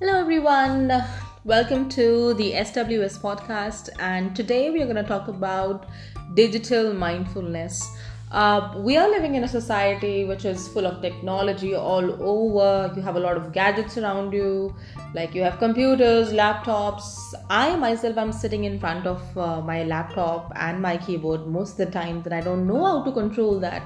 Hello, everyone. Welcome to the SWS podcast. And today we are going to talk about digital mindfulness. Uh, we are living in a society which is full of technology all over. You have a lot of gadgets around you, like you have computers, laptops. I myself am sitting in front of uh, my laptop and my keyboard most of the time, and I don't know how to control that.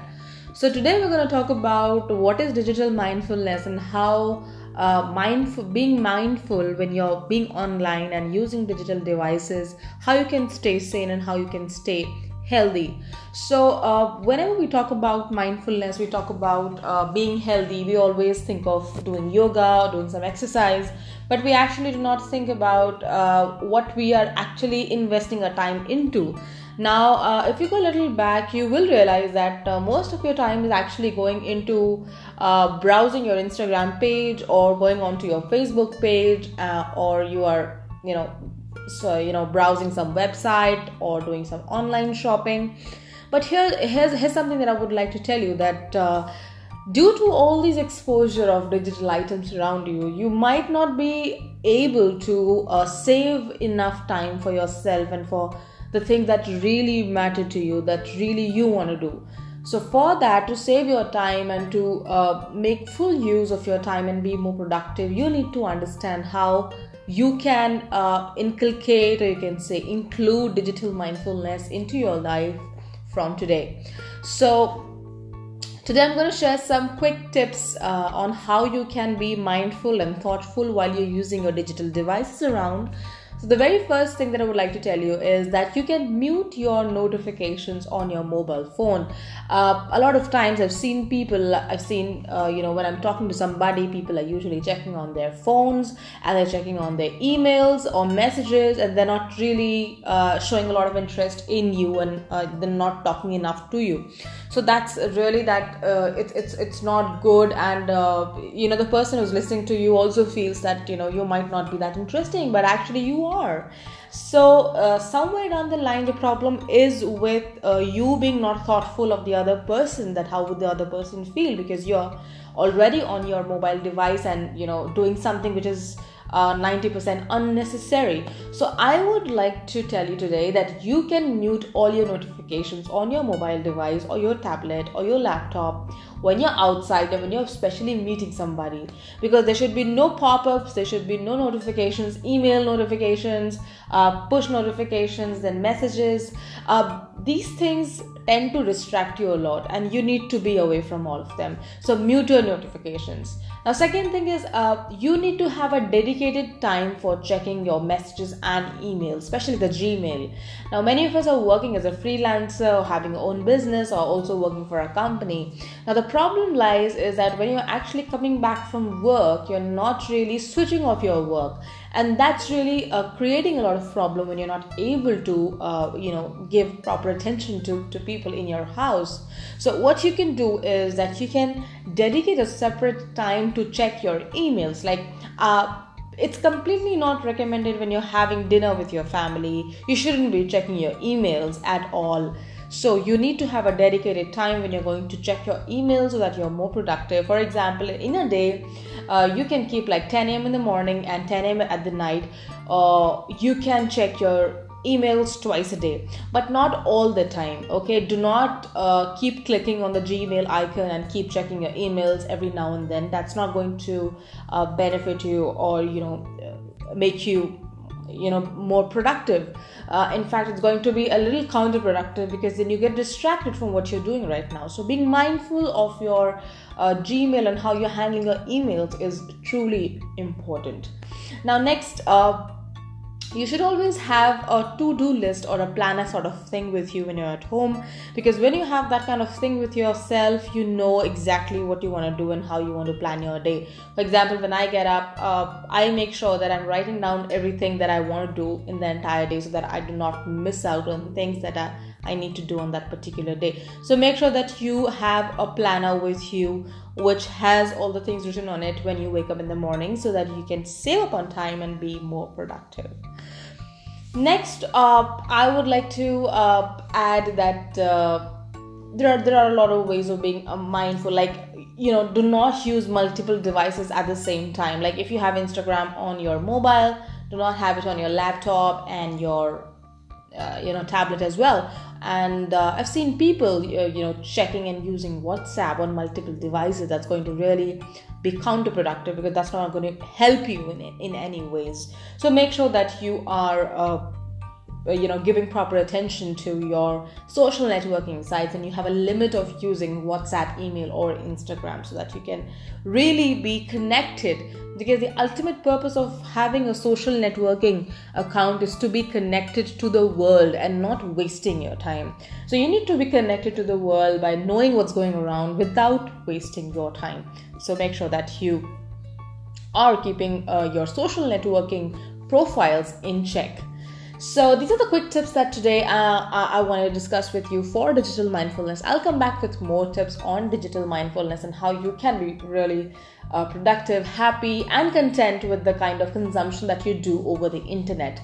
So, today we're going to talk about what is digital mindfulness and how uh, mindful being mindful when you're being online and using digital devices how you can stay sane and how you can stay healthy. So uh, whenever we talk about mindfulness we talk about uh, being healthy. We always think of doing yoga doing some exercise but we actually do not think about uh, what we are actually investing our time into now, uh, if you go a little back, you will realize that uh, most of your time is actually going into uh, browsing your Instagram page or going onto your Facebook page, uh, or you are, you know, so you know, browsing some website or doing some online shopping. But here, here's, here's something that I would like to tell you that uh, due to all these exposure of digital items around you you might not be able to uh, save enough time for yourself and for the thing that really matter to you that really you want to do. So for that to save your time and to uh, make full use of your time and be more productive you need to understand how you can uh, inculcate or you can say include digital mindfulness into your life from today. So Today, I'm going to share some quick tips uh, on how you can be mindful and thoughtful while you're using your digital devices around so, the very first thing that I would like to tell you is that you can mute your notifications on your mobile phone. Uh, a lot of times, I've seen people, I've seen, uh, you know, when I'm talking to somebody, people are usually checking on their phones and they're checking on their emails or messages, and they're not really uh, showing a lot of interest in you and uh, they're not talking enough to you. So, that's really that uh, it, it's, it's not good, and uh, you know, the person who's listening to you also feels that, you know, you might not be that interesting, but actually, you are are. So uh, somewhere down the line the problem is with uh, you being not thoughtful of the other person that how would the other person feel? Because you're already on your mobile device and you know doing something which is uh, 90% unnecessary. So, I would like to tell you today that you can mute all your notifications on your mobile device or your tablet or your laptop when you're outside and when you're especially meeting somebody because there should be no pop ups, there should be no notifications, email notifications, uh, push notifications, then messages. Uh, these things tend to distract you a lot and you need to be away from all of them. So, mute your notifications. Now, second thing is uh, you need to have a dedicated time for checking your messages and emails, especially the Gmail. Now, many of us are working as a freelancer or having own business or also working for a company. Now, the problem lies is that when you're actually coming back from work, you're not really switching off your work and that's really uh, creating a lot of problem when you're not able to uh, you know give proper attention to, to people in your house so what you can do is that you can dedicate a separate time to check your emails like uh, it's completely not recommended when you're having dinner with your family you shouldn't be checking your emails at all so you need to have a dedicated time when you're going to check your emails so that you're more productive. For example, in a day, uh, you can keep like 10 a.m. in the morning and 10 a.m. at the night. Uh, you can check your emails twice a day but not all the time okay? Do not uh, keep clicking on the gmail icon and keep checking your emails every now and then. That's not going to uh, benefit you or you know make you you know more productive. Uh, in fact it's going to be a little counterproductive because then you get distracted from what you're doing right now. So being mindful of your uh, gmail and how you're handling your emails is truly important. Now next uh, you should always have a to-do list or a planner sort of thing with you when you're at home. Because when you have that kind of thing with yourself you know exactly what you want to do and how you want to plan your day. For example when i get up uh, i make sure that i'm writing down everything that i want to do in the entire day so that i do not miss out on things that i I need to do on that particular day. So make sure that you have a planner with you which has all the things written on it when you wake up in the morning so that you can save up on time and be more productive. Next up, I would like to uh, add that uh, there are there are a lot of ways of being uh, mindful like you know do not use multiple devices at the same time like if you have instagram on your mobile do not have it on your laptop and your uh, you know tablet as well and uh, i've seen people uh, you know checking and using whatsapp on multiple devices that's going to really be counterproductive because that's not going to help you in, in any ways. So make sure that you are uh, you know giving proper attention to your social networking sites and you have a limit of using whatsapp email or instagram so that you can really be connected. Because the ultimate purpose of having a social networking account is to be connected to the world and not wasting your time. So you need to be connected to the world by knowing what's going around without wasting your time. So make sure that you are keeping uh, your social networking profiles in check so these are the quick tips that today uh, I want to discuss with you for digital mindfulness. I'll come back with more tips on digital mindfulness and how you can be really uh, productive, happy, and content with the kind of consumption that you do over the internet.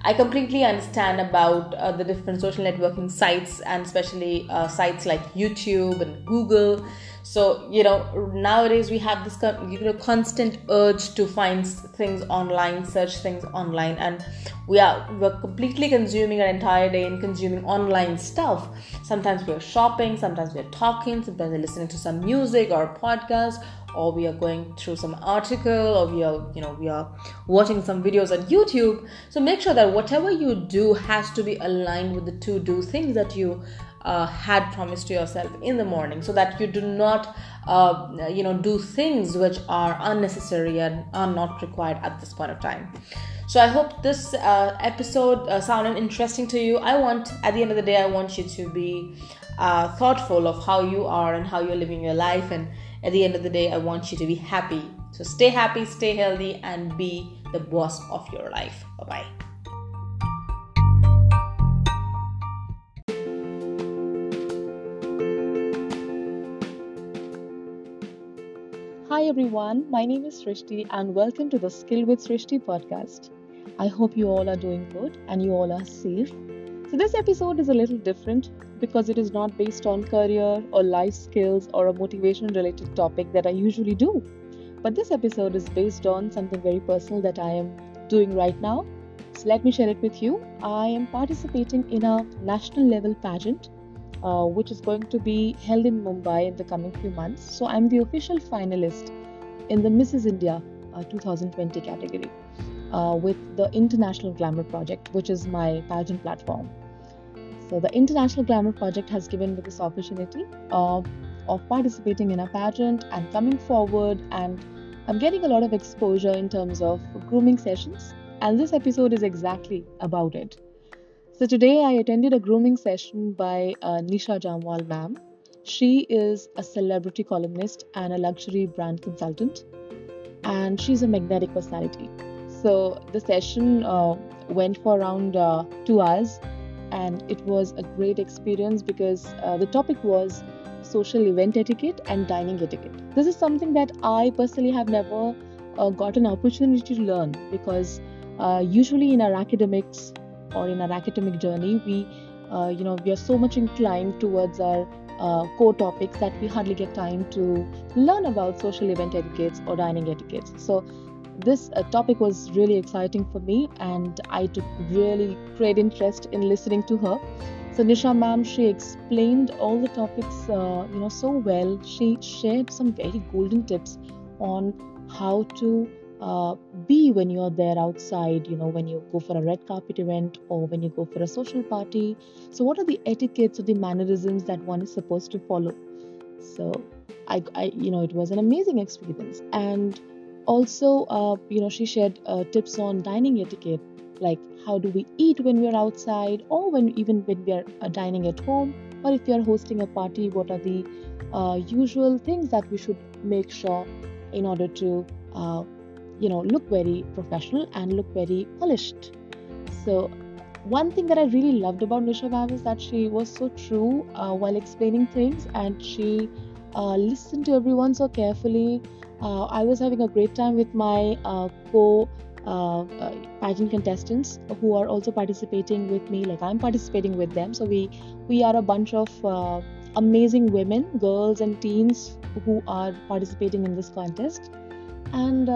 I completely understand about uh, the different social networking sites and especially uh, sites like YouTube and Google so you know nowadays we have this you know constant urge to find things online search things online and we are we're completely consuming an entire day in consuming online stuff. Sometimes we're shopping sometimes we're talking sometimes we're listening to some music or a podcast or we are going through some article or we are you know we are watching some videos on youtube. So make sure that whatever you do has to be aligned with the to do things that you uh, had promised to yourself in the morning so that you do not uh, you know do things which are unnecessary and are not required at this point of time. So i hope this uh, episode uh, sounded interesting to you. I want at the end of the day i want you to be uh, thoughtful of how you are and how you're living your life. And at the end of the day i want you to be happy. So stay happy stay healthy and be the boss of your life. Bye bye Hi everyone, my name is Srishti and welcome to the Skill with Srishti podcast. I hope you all are doing good and you all are safe. So, this episode is a little different because it is not based on career or life skills or a motivation related topic that I usually do. But this episode is based on something very personal that I am doing right now. So, let me share it with you. I am participating in a national level pageant uh, which is going to be held in Mumbai in the coming few months. So I'm the official finalist in the Mrs. India uh, 2020 category uh, with the International Glamour Project, which is my pageant platform. So the International Glamour Project has given me this opportunity of, of participating in a pageant and coming forward and I'm getting a lot of exposure in terms of grooming sessions and this episode is exactly about it. So today I attended a grooming session by uh, Nisha Jamwal ma'am. She is a celebrity columnist and a luxury brand consultant, and she's a magnetic personality. So the session uh, went for around uh, two hours, and it was a great experience because uh, the topic was social event etiquette and dining etiquette. This is something that I personally have never uh, got an opportunity to learn because uh, usually in our academics or in our academic journey we uh, you know we are so much inclined towards our uh, core topics that we hardly get time to learn about social event etiquettes or dining etiquettes. So this uh, topic was really exciting for me and i took really great interest in listening to her. So nisha ma'am she explained all the topics uh, you know so well. She shared some very golden tips on how to uh, be when you're there outside, you know, when you go for a red carpet event or when you go for a social party. So, what are the etiquettes or the mannerisms that one is supposed to follow? So, I, I you know, it was an amazing experience. And also, uh, you know, she shared uh, tips on dining etiquette, like how do we eat when we're outside, or when even when we are uh, dining at home, or if you are hosting a party, what are the uh, usual things that we should make sure in order to you know look very professional and look very polished. So one thing that i really loved about nisha ma'am is that she was so true uh, while explaining things and she uh, listened to everyone so carefully. Uh, i was having a great time with my uh, co uh, uh, pageant contestants who are also participating with me. Like i'm participating with them. So we we are a bunch of amazing women, girls, and teens who are participating in this contest. And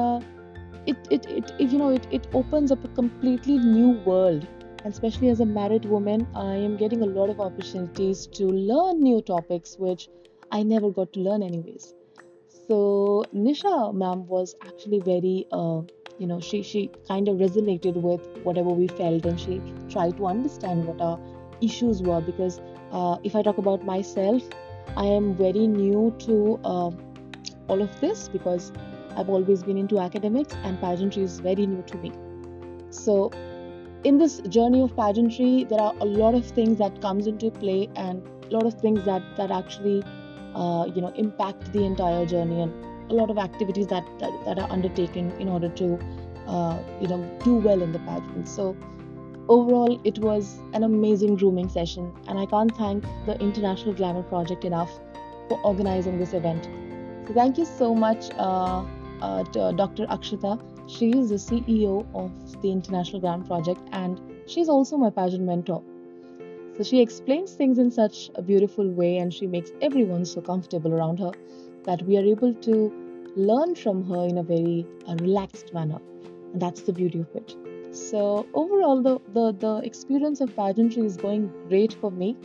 it, it, it, you know, it, it opens up a completely new world. And especially as a married woman, I am getting a lot of opportunities to learn new topics which I never got to learn anyways. So Nisha ma'am was actually very, uh, you know, she she kind of resonated with whatever we felt, and she tried to understand what our issues were. Because uh, if I talk about myself, I am very new to uh, all of this because I've always been into academics, and pageantry is very new to me. So in this journey of pageantry, there are a lot of things that comes into play, and a lot of things that that actually uh, you know impact the entire journey and a lot of activities that that, that are undertaken in order to uh, you know do well in the pageant so overall it was an amazing grooming session and i can't thank the international glamour project enough for organizing this event so thank you so much uh, uh, dr akshita she is the ceo of the international glamour project and she's also my pageant mentor so she explains things in such a beautiful way and she makes everyone so comfortable around her that we are able to learn from her in a very uh, relaxed manner. And that's the beauty of it. So overall, the, the, the experience of pageantry is going great for me.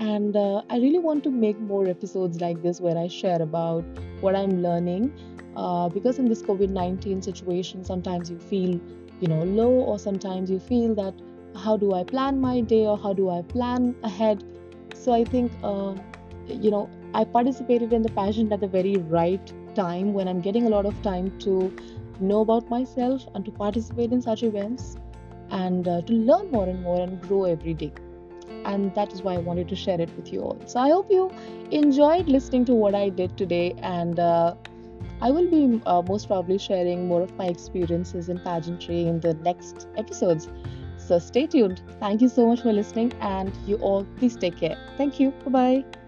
And uh, I really want to make more episodes like this where I share about what I'm learning. Uh, because in this COVID 19 situation, sometimes you feel, you know, low, or sometimes you feel that how do I plan my day or how do I plan ahead. So I think, uh, you know, I participated in the pageant at the very right time when I'm getting a lot of time to know about myself and to participate in such events and uh, to learn more and more and grow every day. And that is why I wanted to share it with you all. So I hope you enjoyed listening to what I did today and. Uh, I will be uh, most probably sharing more of my experiences in pageantry in the next episodes. So stay tuned. Thank you so much for listening, and you all please take care. Thank you. Bye bye.